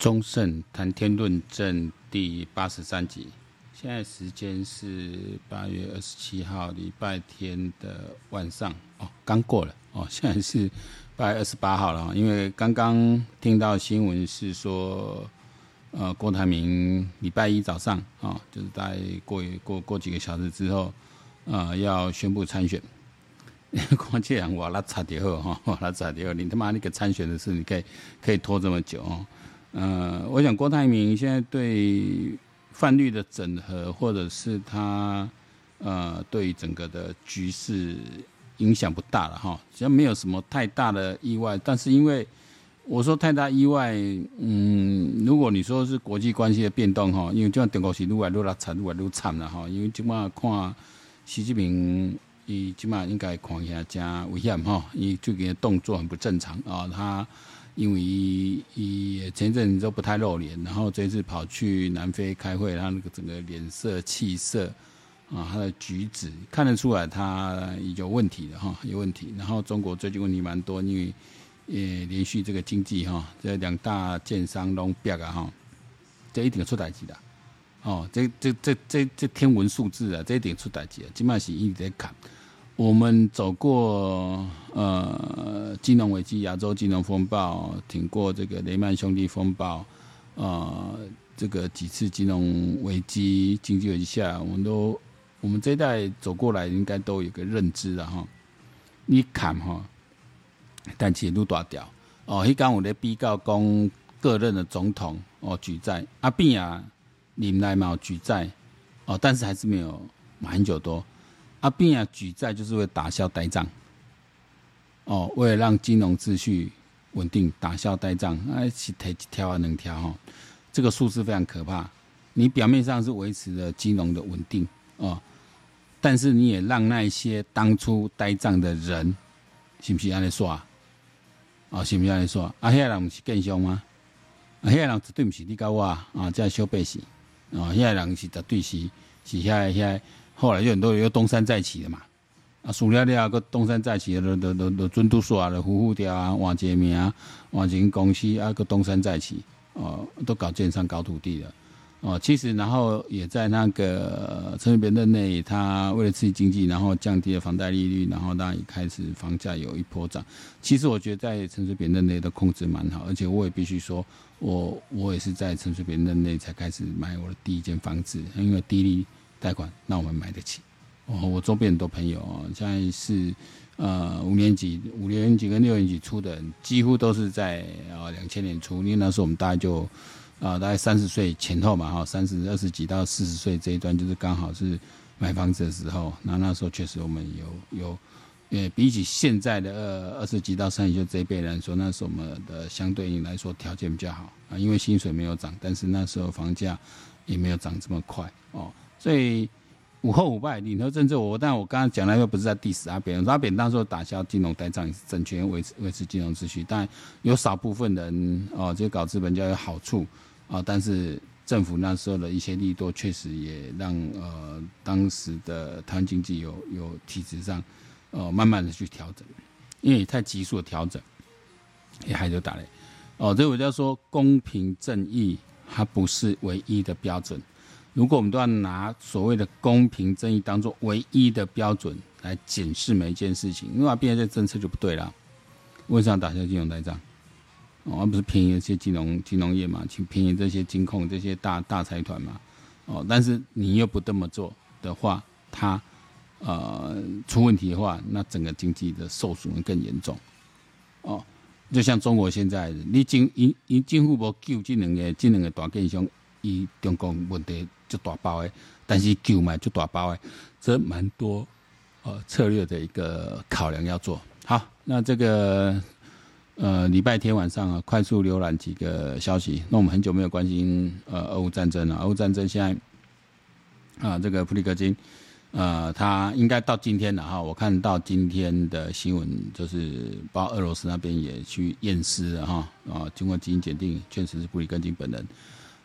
中盛谈天论证第八十三集，现在时间是八月二十七号礼拜天的晚上哦，刚过了哦，现在是八月二十八号了。因为刚刚听到新闻是说，呃，郭台铭礼拜一早上啊、哦，就是大概过过过几个小时之后，呃，要宣布参选。关键我拉差点后哈，我拉差点后，你他妈那个参选的事，你可以可以拖这么久哦。呃，我想郭台铭现在对泛绿的整合，或者是他呃对整个的局势影响不大了哈，只要没有什么太大的意外。但是因为我说太大意外，嗯，如果你说是国际关系的变动哈，因为就像中国是越来越拉惨，越来越惨了哈。因为今嘛看习近平，伊今嘛应该看起来加危险哈，因为最近的动作很不正常啊，他。因为伊伊前阵子都不太露脸，然后这次跑去南非开会，他那个整个脸色气色啊，他的举止看得出来他有问题的哈，有问题。然后中国最近问题蛮多，因为也连续这个经济哈，这两大建商拢逼啊哈，这一定出代志的哦，这这这这这天文数字啊，这一点出代志啊，起码是一直在砍。我们走过呃金融危机、亚洲金融风暴，挺过这个雷曼兄弟风暴，呃，这个几次金融危机、经济危机下，我们都我们这一代走过来，应该都有个认知了哈。你看哈，但其实都大掉哦。迄刚我在比较讲各任的总统哦举债，阿扁啊，林来嘛举债哦，但是还是没有马英九多。阿扁啊，举债就是为打消呆账，哦，为了让金融秩序稳定，打消呆账，啊，是提一条啊，两条哈，这个数字非常可怕。你表面上是维持了金融的稳定哦，但是你也让那些当初呆账的人，是不是安尼说啊？哦，是不是安尼说？啊，遐人不是更凶吗？啊，遐人绝对不是你搞我啊，这小百姓，哦，遐人是绝对是是遐遐。后来有很多又东山再起的嘛，啊，输了了个东山再起的，都都都准都说了，呼呼掉啊，换一个名，换一间公司啊，个东山再起，哦，都搞建商、搞土地的，哦，其实然后也在那个陈水扁任内，他为了刺激经济，然后降低了房贷利率，然后当然也开始房价有一波涨。其实我觉得在陈水扁任内的控制蛮好，而且我也必须说，我我也是在陈水扁任内才开始买我的第一间房子，因为低利。贷款，那我们买得起。哦，我周边很多朋友哦，现在是呃五年级、五年级跟六年级出的人，几乎都是在啊两千年初，因为那时候我们大概就啊、大概三十岁前后嘛哈，三十二十几到四十岁这一段，就是刚好是买房子的时候。那那时候确实我们有有，呃比起现在的二二十几到三十岁这一辈人说，那时候我们的相对应来说条件比较好啊，因为薪水没有涨，但是那时候房价也没有涨这么快哦。所以五后五败，领头政策我，但我刚刚讲的又不是在 diss 阿扁，阿扁当时打消金融呆账也是正确，维持维持金融秩序，但有少部分人哦，这搞资本家有好处啊，但是政府那时候的一些力度确实也让呃当时的台湾经济有有体制上呃慢慢的去调整，因为太急速的调整也还就打雷哦，所以我就要说公平正义它不是唯一的标准。如果我们都要拿所谓的公平正义当做唯一的标准来检视每一件事情，因为变成这政策就不对了。为什么打消金融呆账？哦，而不是便宜这些金融金融业嘛，去便宜这些金控这些大大财团嘛？哦，但是你又不这么做的话，它呃出问题的话，那整个经济的受损会更严重。哦，就像中国现在，你政因因政府无救这两个这两个大建商，以中共问题。就大包诶，但是救买就大包诶，这蛮多呃策略的一个考量要做好。那这个呃礼拜天晚上啊，快速浏览几个消息。那我们很久没有关心呃俄乌战争了，俄乌战争现在啊，这个普里戈金呃，他应该到今天了哈。我看到今天的新闻，就是包括俄罗斯那边也去验尸了哈啊，经过基因鉴定，确实是普里戈金本人。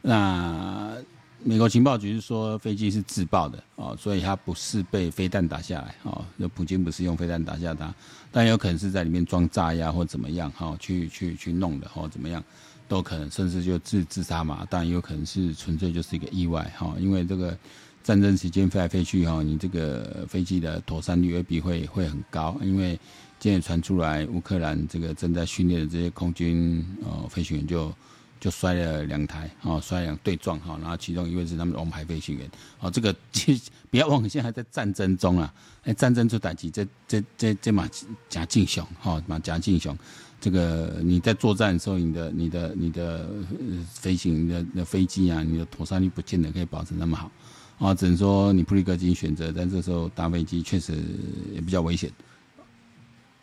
那美国情报局是说飞机是自爆的哦，所以它不是被飞弹打下来哦。那普京不是用飞弹打下它，但有可能是在里面装炸药或怎么样哈，去去去弄的或怎么样。都可能，甚至就自自杀嘛，当然有可能是纯粹就是一个意外哈，因为这个战争时间飞来飞去哈，你这个飞机的妥善率未必会会很高，因为今天传出来乌克兰这个正在训练的这些空军呃飞行员就。就摔了两台，哦，摔两对撞，哈，然后其中一位是他们的王牌飞行员，哦，这个其实不要忘了，现在还在战争中啊，哎，战争出打击，这这这这马加敬雄，哈，马加敬雄，这个你在作战的时候，你的你的你的飞行的的飞机啊，你的妥善率不见得可以保持那么好，啊，只能说你普里戈金选择，但这时候搭飞机确实也比较危险。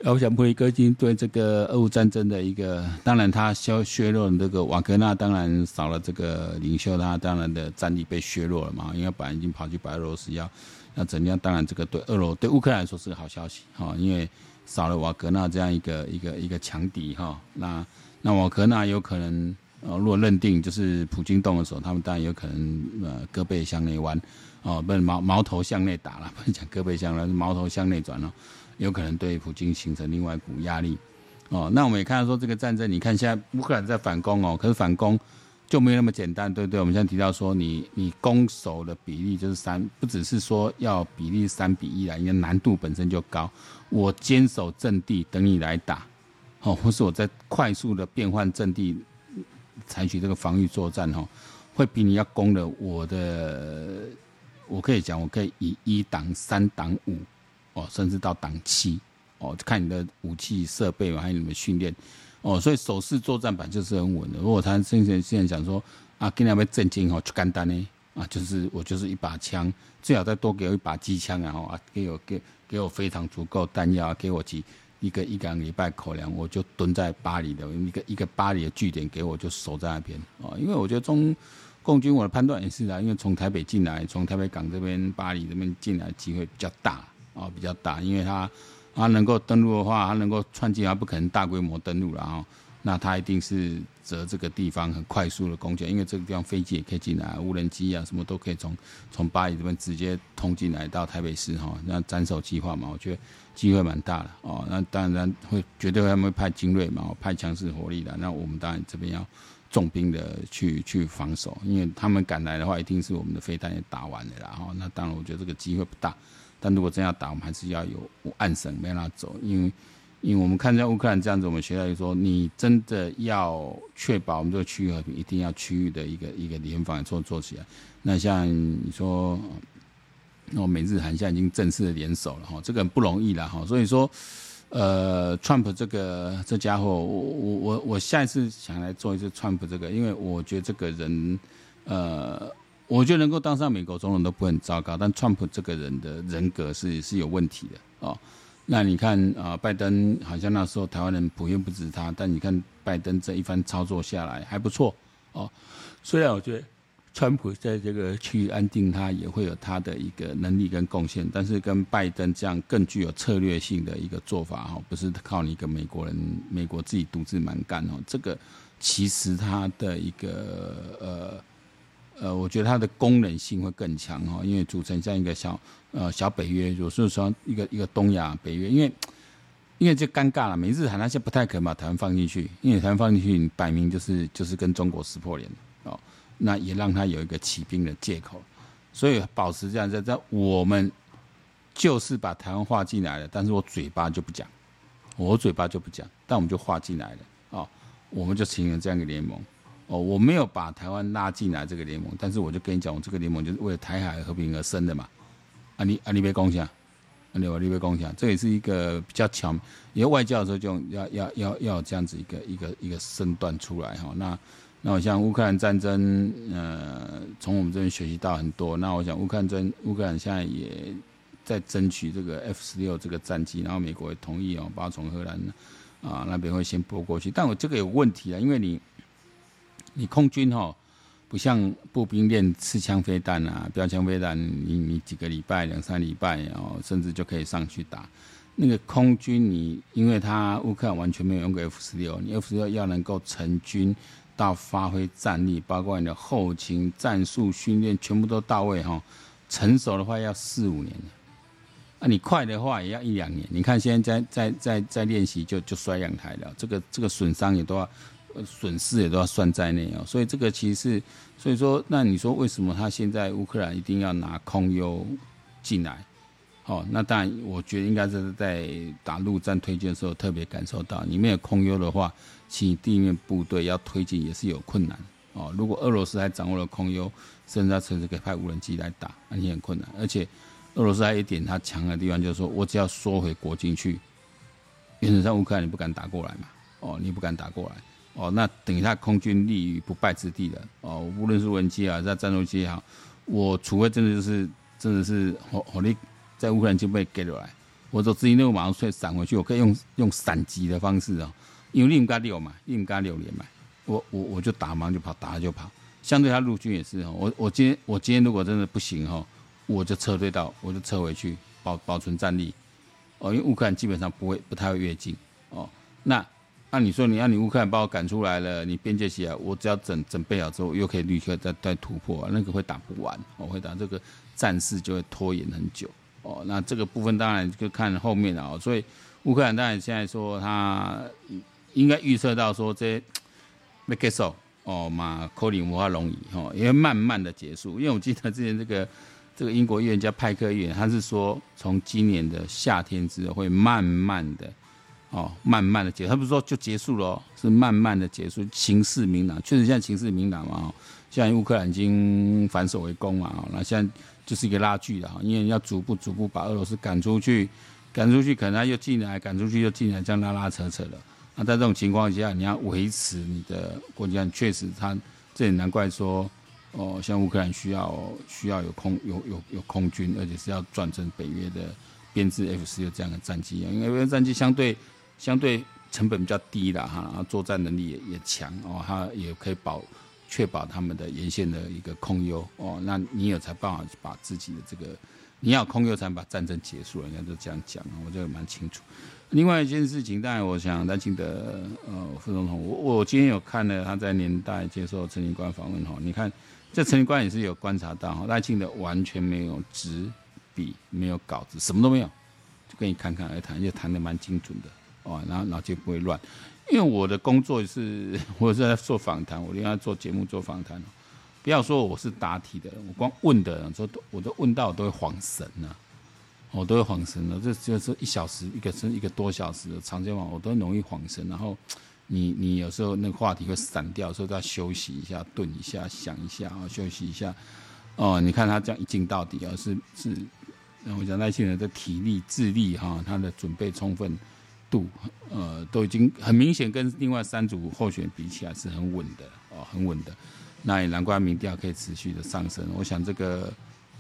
我想普里戈金对这个俄乌战争的一个，当然他削削弱了这个瓦格纳，当然少了这个领袖，他当然的战力被削弱了嘛。因为本来已经跑去白俄罗斯要要怎样，当然这个对俄罗对乌克兰来说是个好消息哈，因为少了瓦格纳这样一个一个一个强敌哈。那那瓦格纳有可能呃，如果认定就是普京动的时候，他们当然有可能呃胳膊向内弯哦，不是矛矛头向内打了，不是讲胳膊向内，是矛头向内转了。有可能对普京形成另外一股压力，哦，那我们也看到说这个战争，你看现在乌克兰在反攻哦，可是反攻就没有那么简单，对不对？我们现在提到说你，你攻守的比例就是三，不只是说要比例三比一啦，因为难度本身就高。我坚守阵地等你来打，哦，或是我在快速的变换阵地，采取这个防御作战，哈，会比你要攻的，我的我可以讲，我可以以一挡三挡五。哦，甚至到档期，哦，看你的武器设备嘛，还有你们训练，哦，所以手势作战版就是很稳的。如果他现在现在讲说啊，跟他们震惊哦，就干单呢，啊，就是我就是一把枪，最好再多给我一把机枪，然后啊，给我给给我非常足够弹药，给我几一个一个礼拜口粮，我就蹲在巴黎的一个一个巴黎的据点，给我就守在那边，哦，因为我觉得中共军我的判断也是啊，因为从台北进来，从台北港这边巴黎这边进来机会比较大。哦，比较大，因为他，他能够登陆的话，他能够窜进，来不可能大规模登陆了哈。那他一定是择这个地方很快速的攻击，因为这个地方飞机也可以进来，无人机啊什么都可以从从巴黎这边直接通进来到台北市哈。那斩首计划嘛，我觉得机会蛮大的哦。那当然会绝对会派精锐嘛，派强势火力的。那我们当然这边要重兵的去去防守，因为他们赶来的话，一定是我们的飞弹也打完了啦哈。那当然，我觉得这个机会不大。但如果真要打，我们还是要有暗绳，没让他走，因为，因为我们看在乌克兰这样子，我们学到就说，你真的要确保我们这个区域和平，一定要区域的一个一个联防做做起来。那像你说，那美日韩现在已经正式的联手了哈，这个很不容易了哈。所以说，呃，Trump 这个这家伙，我我我我下一次想来做一次 Trump 这个，因为我觉得这个人，呃。我觉得能够当上美国总统都不很糟糕，但川普这个人的人格是是有问题的哦。那你看啊，拜登好像那时候台湾人普遍不支持他，但你看拜登这一番操作下来还不错哦。虽然我觉得川普在这个区域安定，他也会有他的一个能力跟贡献，但是跟拜登这样更具有策略性的一个做法哈，不是靠你一个美国人，美国自己独自蛮干哦。这个其实他的一个呃。呃，我觉得它的功能性会更强哈，因为组成这样一个小呃小北约，有时候说一个一个东亚北约，因为因为就尴尬了，美日韩那些不太可能把台湾放进去，因为台湾放进去，你摆明就是就是跟中国撕破脸哦，那也让他有一个起兵的借口，所以保持这样在在我们就是把台湾划进来了，但是我嘴巴就不讲，我嘴巴就不讲，但我们就划进来了哦，我们就形成这样一个联盟。哦，我没有把台湾拉进来这个联盟，但是我就跟你讲，我这个联盟就是为了台海和平而生的嘛。啊你，啊，你别共享，啊你你别共享，这也是一个比较巧，因为外交的时候就要要要要这样子一个一个一个身段出来哈。那那我像乌克兰战争，呃，从我们这边学习到很多。那我想乌克兰战，乌克兰现在也在争取这个 F 十六这个战机，然后美国也同意哦，把它从荷兰啊那边会先拨过去。但我这个有问题啊，因为你。你空军哈，不像步兵练刺枪飞弹啊、标枪飞弹，你你几个礼拜、两三礼拜，哦甚至就可以上去打。那个空军，你因为他乌克兰完全没有用过 F 十六，你 F 十六要能够成军到发挥战力，包括你的后勤、战术训练全部都到位哈，成熟的话要四五年，啊，你快的话也要一两年。你看现在在在在在练习就就摔两台了，这个这个损伤也都要。呃损失也都要算在内哦。所以这个其实是，所以说，那你说为什么他现在乌克兰一定要拿空优进来？哦，那当然，我觉得应该是在打陆战推进的时候特别感受到，你没有空优的话，其地面部队要推进也是有困难哦。如果俄罗斯还掌握了空优，甚至他甚至可以派无人机来打，那也很困难。而且俄罗斯还有一点他强的地方，就是说我只要缩回国境去，原则上乌克兰你不敢打过来嘛？哦，你不敢打过来哦，那等于他空军立于不败之地了哦。无论是无人机啊，在战斗机也好，我除非真的就是真的是火火力。在乌克兰就被给了来，我走资金都马上退闪回去，我可以用用闪击的方式哦，因为你们加六嘛，你们加六连嘛，我我我就打忙就跑，打了就跑。相对他陆军也是哦，我我今天我今天如果真的不行哦，我就撤退到，我就撤回去保保存战力哦，因为乌克兰基本上不会不太会越境哦。那按你说你让你乌克兰把我赶出来了，你边界起来，我只要整整备好之后，又可以立刻再再突破，那个会打不完，我会打这个战事就会拖延很久。哦，那这个部分当然就看后面了哦。所以乌克兰当然现在说他应该预测到说这没结束哦嘛，可能无法容易哦，因为慢慢的结束。因为我记得之前这个这个英国预言家派克预言，他是说从今年的夏天之后会慢慢的哦，慢慢的结。他不是说就结束了哦，是慢慢的结束，形势明朗。确实现在形势明朗嘛哦，现在乌克兰已经反守为攻嘛哦，那现在。就是一个拉锯的哈，因为要逐步逐步把俄罗斯赶出去，赶出去可能他又进来，赶出去又进来，这样拉拉扯扯的。那在这种情况下，你要维持你的国家，确实他这也难怪说，哦，像乌克兰需要需要有空有有有空军，而且是要转成北约的编制 F 十六这样的战机啊，因为 F 战机相对相对成本比较低的哈，然后作战能力也也强哦，它也可以保。确保他们的沿线的一个空优哦，那你有才办法把自己的这个，你要空优才能把战争结束，人家都这样讲，我觉得蛮清楚。另外一件事情，当然我想赖清德呃副总统，我我今天有看了他在年代接受陈警官访问哈，你看这陈警官也是有观察到哈，赖清德完全没有纸笔，没有稿子，什么都没有，就跟你侃侃而谈，就谈的蛮精准的哦，然后脑筋不会乱。因为我的工作是，我是在做访谈，我另外做节目做访谈。不要说我是答题的，我光问的人，说我都问到我都会恍神呐，我都会恍神了。这就是一小时，一个是一个多小时的长节目，我都容易恍神。然后你你有时候那个话题会散掉，所以都要休息一下，顿一下，想一下啊，休息一下。哦，你看他这样一镜到底啊，是是，我讲那些人的体力、智力哈，他的准备充分。度呃都已经很明显跟另外三组候选比起来是很稳的哦，很稳的，那也难怪民调可以持续的上升。我想这个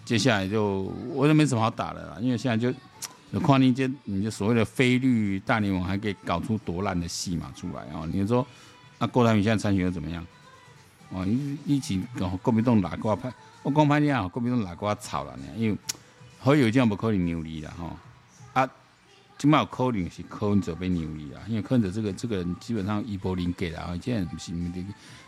接下来就我就没什么好打的啦，因为现在就跨年间，你就所谓的非绿大联盟还可以搞出多烂的戏码出来啊？你说那郭台铭现在参选又怎么样？哦，一一起搞国民党哪瓜派？我讲拍你啊，国民党哪瓜吵了呢？因为好有这样不可能牛力的哈。起码有可能是柯文哲被牛力啊，因为柯文哲这个这个人基本上一波零给了啊，现在不行，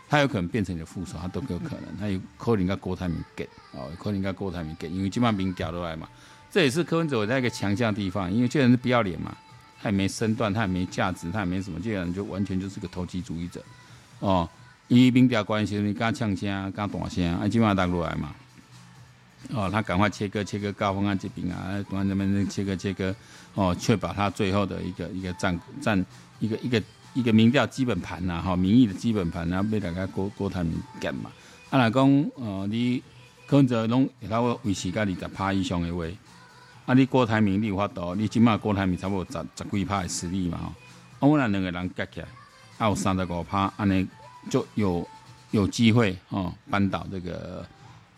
他有可能变成你的副手，他都有可能。他有柯林跟郭台铭给哦，柯林跟郭台铭给，因为基本上民调都来嘛，这也是柯文哲在一个强项的地方，因为这个人是不要脸嘛，他也没身段，他也没价值，他也没什么，这个人就完全就是个投机主义者哦。以民调关系，你刚呛声，刚大声，啊，基本上打过来嘛。哦，他赶快切割切割高虹安这边啊，赶快那边切割切割，哦，确保他最后的一个一个战战一个一个一个民调基本盘呐，哈，民意的基本盘，然后被大家郭郭台铭干嘛？啊，来讲，呃，你柯文哲拢他会维持在二十趴以上的位，啊，你郭台铭你有法度，你起码郭台铭差不多十十几趴的实力嘛，啊，我们两个人加起来，啊，有三十五趴，安尼就有有机会哦，扳倒这个。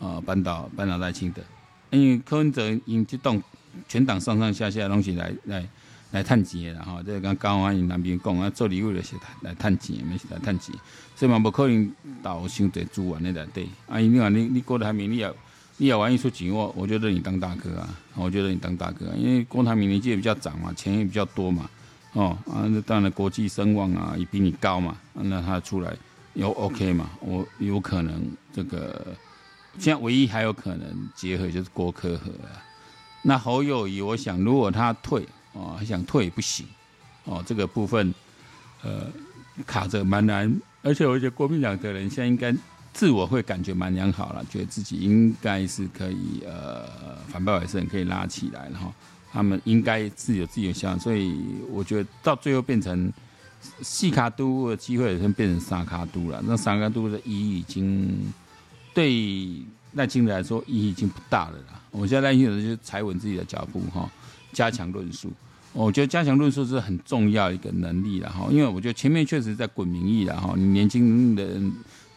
呃，扳倒扳倒赖清德，因为柯文哲因这栋全党上上下下东西来来来探钱的哈，这个刚高安因那边讲啊，做礼物的是来探钱，没是来探钱，所以嘛不可能倒伤济资源的来对。啊，因为你你郭台铭你要你要万一出钱我，我觉得你当大哥啊，我觉得你当大哥，啊，因为郭台铭年纪也比较长嘛，钱也比较多嘛，哦啊，当然国际声望啊也比你高嘛，那他出来有 OK 嘛，我有可能这个。现在唯一还有可能结合就是郭柯合了。那侯友谊，我想如果他退哦，他想退也不行哦，这个部分呃卡着蛮难而且我觉得国民党的人现在应该自我会感觉蛮良好了，觉得自己应该是可以呃反败为胜，可以拉起来，然后他们应该自有自己的想，所以我觉得到最后变成四卡都的机会，也变成三卡都了。那三卡都的意义已经对赖清德来说意义已经不大了啦。我现在赖清德就是踩稳自己的脚步哈，加强论述。我觉得加强论述是很重要一个能力了哈，因为我觉得前面确实在滚民意了哈，你年轻人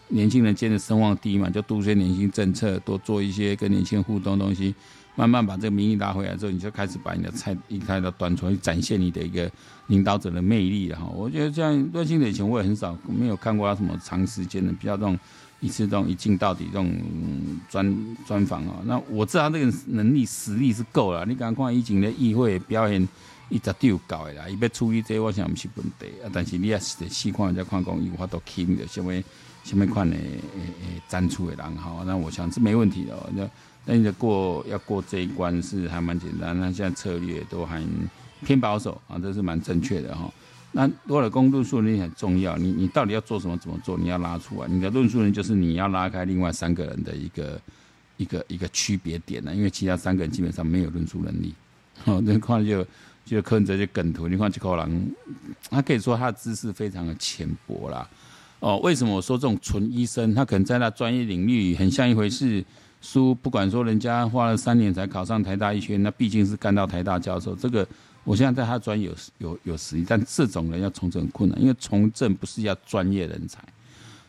年轻人间的声望低嘛，就多一些年轻政策，多做一些跟年轻人互动的东西，慢慢把这个民意拉回来之后，你就开始把你的菜一开到端出来，展现你的一个领导者的魅力了哈。我觉得这样赖清德以前我也很少没有看过他什么长时间的比较这种一次这种一镜到底这种专专访啊。那我知道他这个能力实力是够了，你刚看以前的议会表演。伊绝对有够的啦，伊要处理这，我想不是问题啊。但是你也是得细看再看讲，伊有法度倾的什么什么款的诶诶战术的人哈。那我想是没问题的。那那你过要过这一关是还蛮简单。那现在策略都还偏保守啊，这是蛮正确的哈。那多的公论述能力很重要，你你到底要做什么怎么做，你要拉出来。你的论述人就是你要拉开另外三个人的一个一个一个区别点呢，因为其他三个人基本上没有论述能力。好，那看就。就柯文哲就梗图，你看这个人，他可以说他的知识非常的浅薄啦。哦，为什么我说这种纯医生，他可能在他专业领域很像一回事。书不管说人家花了三年才考上台大医学院，那毕竟是干到台大教授。这个我现在在他专业有有有实力，但这种人要从政很困难，因为从政不是要专业人才，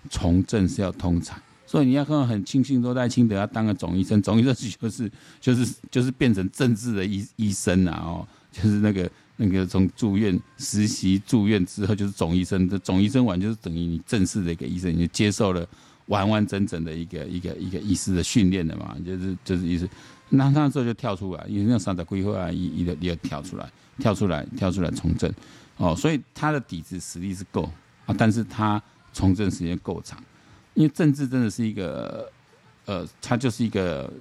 从政是要通才。所以你要看很庆幸说赖清德要当个总医生，总医生就是就是就是变成政治的医医生啊哦。就是那个那个从住院实习住院之后就是总医生，这总医生完就是等于你正式的一个医生，你就接受了完完整整的一个一个一个医师的训练的嘛，就是就是意思。那那时候就跳出来，因为那三十规划，一一的也跳出来，跳出来跳出来从政哦，所以他的底子实力是够啊，但是他从政时间够长，因为政治真的是一个呃，他就是一个。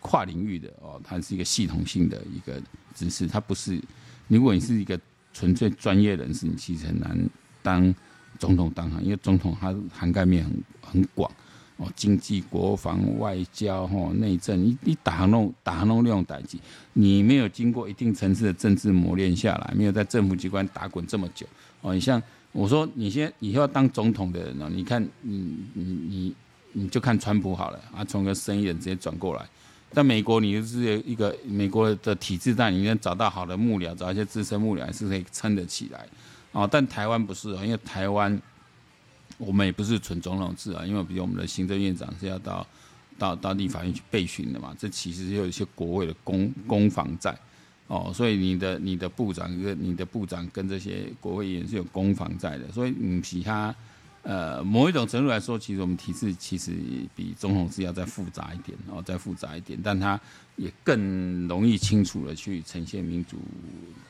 跨领域的哦，它是一个系统性的一个知识，它不是。如果你是一个纯粹专业人士，你其实很难当总统当上，因为总统它涵盖面很很广哦，经济、国防、外交、哈内政，你你打弄打弄那种代志，你没有经过一定层次的政治磨练下来，没有在政府机关打滚这么久哦，你像我说，你现在以后要当总统的人呢，你看你你你你就看川普好了啊，从个生意人直接转过来。在美国，你就是一个美国的体制，但你能找到好的幕僚，找一些资深幕僚，还是可以撑得起来。哦，但台湾不是，因为台湾我们也不是纯总统制啊，因为比如我们的行政院长是要到到到立法院去备询的嘛，这其实有一些国会的攻攻防在。哦，所以你的你的部长跟你的部长跟这些国会议员是有攻防在的，所以你其他。呃，某一种程度来说，其实我们体制其实比总统制要再复杂一点哦，再复杂一点，但它也更容易清楚的去呈现民主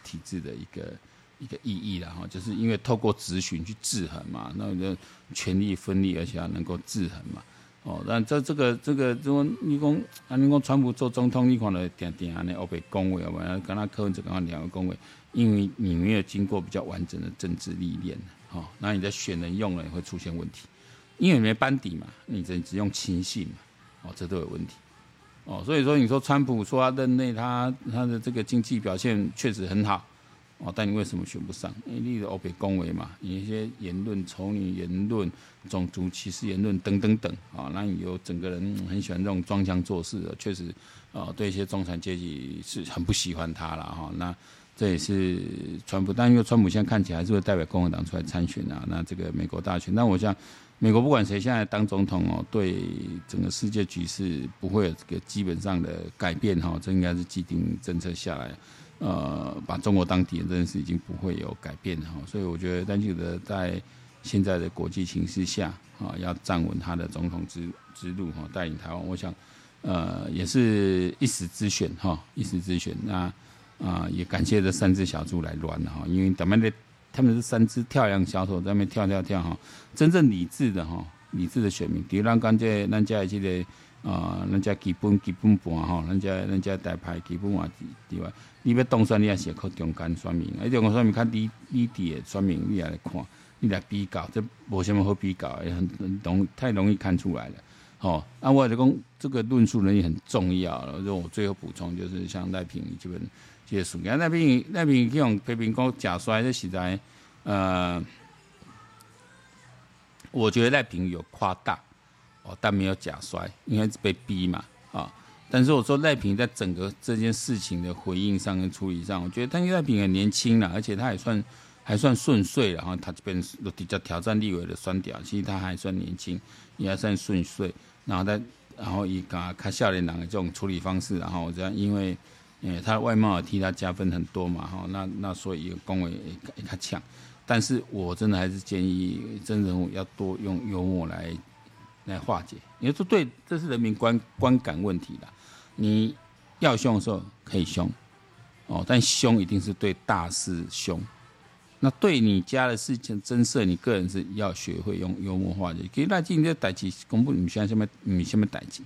体制的一个一个意义了哈，就是因为透过质询去制衡嘛，那个权力分立，而且要能够制衡嘛，哦，那这这个这个，如果你讲啊，你讲川普做总统，你可能点点啊，那欧北恭维，我们跟他柯文哲刚刚两个恭维，因为你没有经过比较完整的政治历练。哦，那你在选人用人也会出现问题，因为你没班底嘛，你只只用亲信嘛，哦，这都有问题，哦，所以说你说川普说他任内他他的这个经济表现确实很好，哦，但你为什么选不上？因为你的欧北恭维嘛，你一些言论、丑女言论、种族歧视言论等等等，啊，那你有整个人很喜欢这种装腔作势的，确实，啊，对一些中产阶级是很不喜欢他了哈，那。这也是川普，但因为川普现在看起来还是会代表共和党出来参选啊。那这个美国大选，那我想，美国不管谁现在当总统哦，对整个世界局势不会有这个基本上的改变哈。这应该是既定政策下来，呃，把中国当敌人这件事已经不会有改变哈。所以我觉得，但记得在现在的国际形势下啊，要站稳他的总统之之路哈，带领台湾，我想，呃，也是一时之选哈，一时之选那。啊，也感谢这三只小猪来乱哈，因为他们的他们是三只跳梁小丑在那边跳跳跳哈，真正理智的哈，理智的选民，比如咱讲这咱家这个啊，咱家基本基本盘哈，咱家咱家台派基本话对吧？你要当选你也是靠中间选民，而中间选民看你你的选民你也来看，你来比较，这没什么好比较，也很容太容易看出来了。哦，那我就讲这个论述能力很重要了。就我最后补充，就是像赖平基本这些数据，赖平赖平这种批评讲假摔，这实在呃，我觉得赖平有夸大哦，但没有假摔，因为是被逼嘛啊、但是我说赖平在整个这件事情的回应上跟处理上，我觉得他赖平很年轻了，而且他也算还算顺遂，然后他这边比较挑战立委的双屌，其实他还算年轻，也还算顺遂。然后再，然后以卡卡笑脸人的这种处理方式，然后这样，因为，呃，他的外貌也替他加分很多嘛，哈，那那所以恭维也他强，但是我真的还是建议真人物要多用幽默来来化解，因为这对这是人民观观感问题啦，你要凶的时候可以凶，哦，但凶一定是对大事凶。那对你家的事情增色，你个人是要学会用幽默化解。可以赖进这代志公布，你现在什么？你什么代志？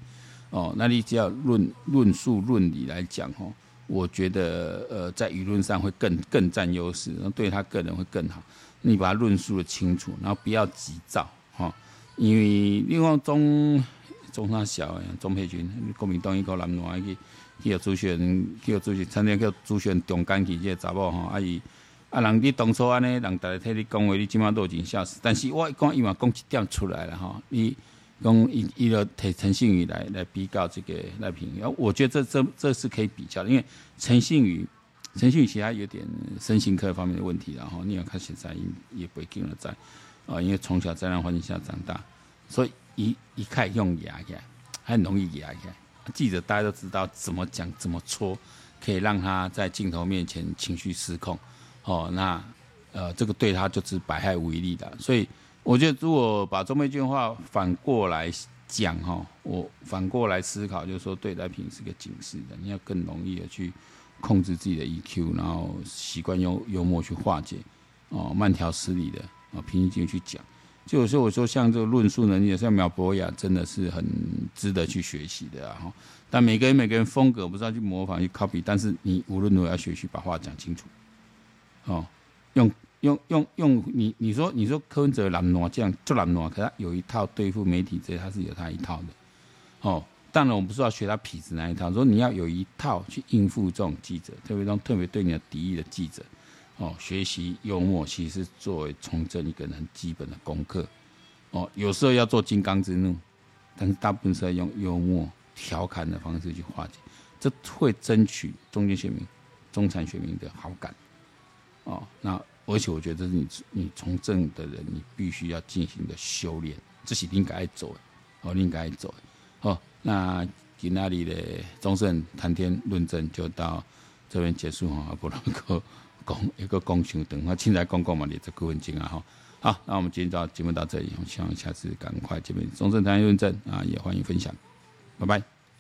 哦，那你只要论论述论理来讲哦，我觉得呃，在舆论上会更更占优势，然后对他个人会更好。你把它论述的清楚，然后不要急躁哈，因为你看中中他小呀，钟佩君国民党一个男娃去去主选去主选，参加去主选中间去这个查某哈啊伊。啊，人你当初安尼，人大家替你讲话，你即马都已经笑死。但是我一讲伊嘛讲一点出来了哈，你讲伊伊个替陈信宇来来比较这个赖品妤，我觉得这这这是可以比较的，因为陈信宇陈信宇其他有点身心科方面的问题，然后你要看现在也不会跟了在啊，因为从小在那环境下长大，所以一一看用牙起来，很容易牙起来。记者大家都知道怎么讲怎么戳，可以让他在镜头面前情绪失控。哦，那呃，这个对他就是百害无一利的。所以我觉得，如果把钟佩君话反过来讲哈，我反过来思考，就是说对待品是个警示的，你要更容易的去控制自己的 EQ，然后习惯用幽默去化解，哦，慢条斯理的啊，平心静去讲。就有时候我说，像这个论述能力，像苗博雅，真的是很值得去学习的啊。但每个人每个人风格，不知道去模仿去 copy，但是你无论如何要学习把话讲清楚。哦，用用用用你你说你说柯文哲蓝挪这样做蓝挪，可他有一套对付媒体这他是有他一套的。哦，当然我们不是要学他痞子那一套，说你要有一套去应付这种记者，特别这种特别对你的敌意的记者。哦，学习幽默其实作为从政一个很基本的功课。哦，有时候要做金刚之怒，但是大部分是要用幽默调侃的方式去化解，这会争取中间选民、中产选民的好感。哦，那而且我觉得这是你你从政的人，你必须要进行的修炼，这是你应该做的，哦，你应该做的。好，那今那里的忠胜谈天论政就到这边结束哈，不能够讲一个讲长等，我现在讲讲嘛，你这个文静啊哈。好，那我们今天到节目到这里，我希望下次赶快见面。忠胜谈天论证啊，也欢迎分享，拜拜。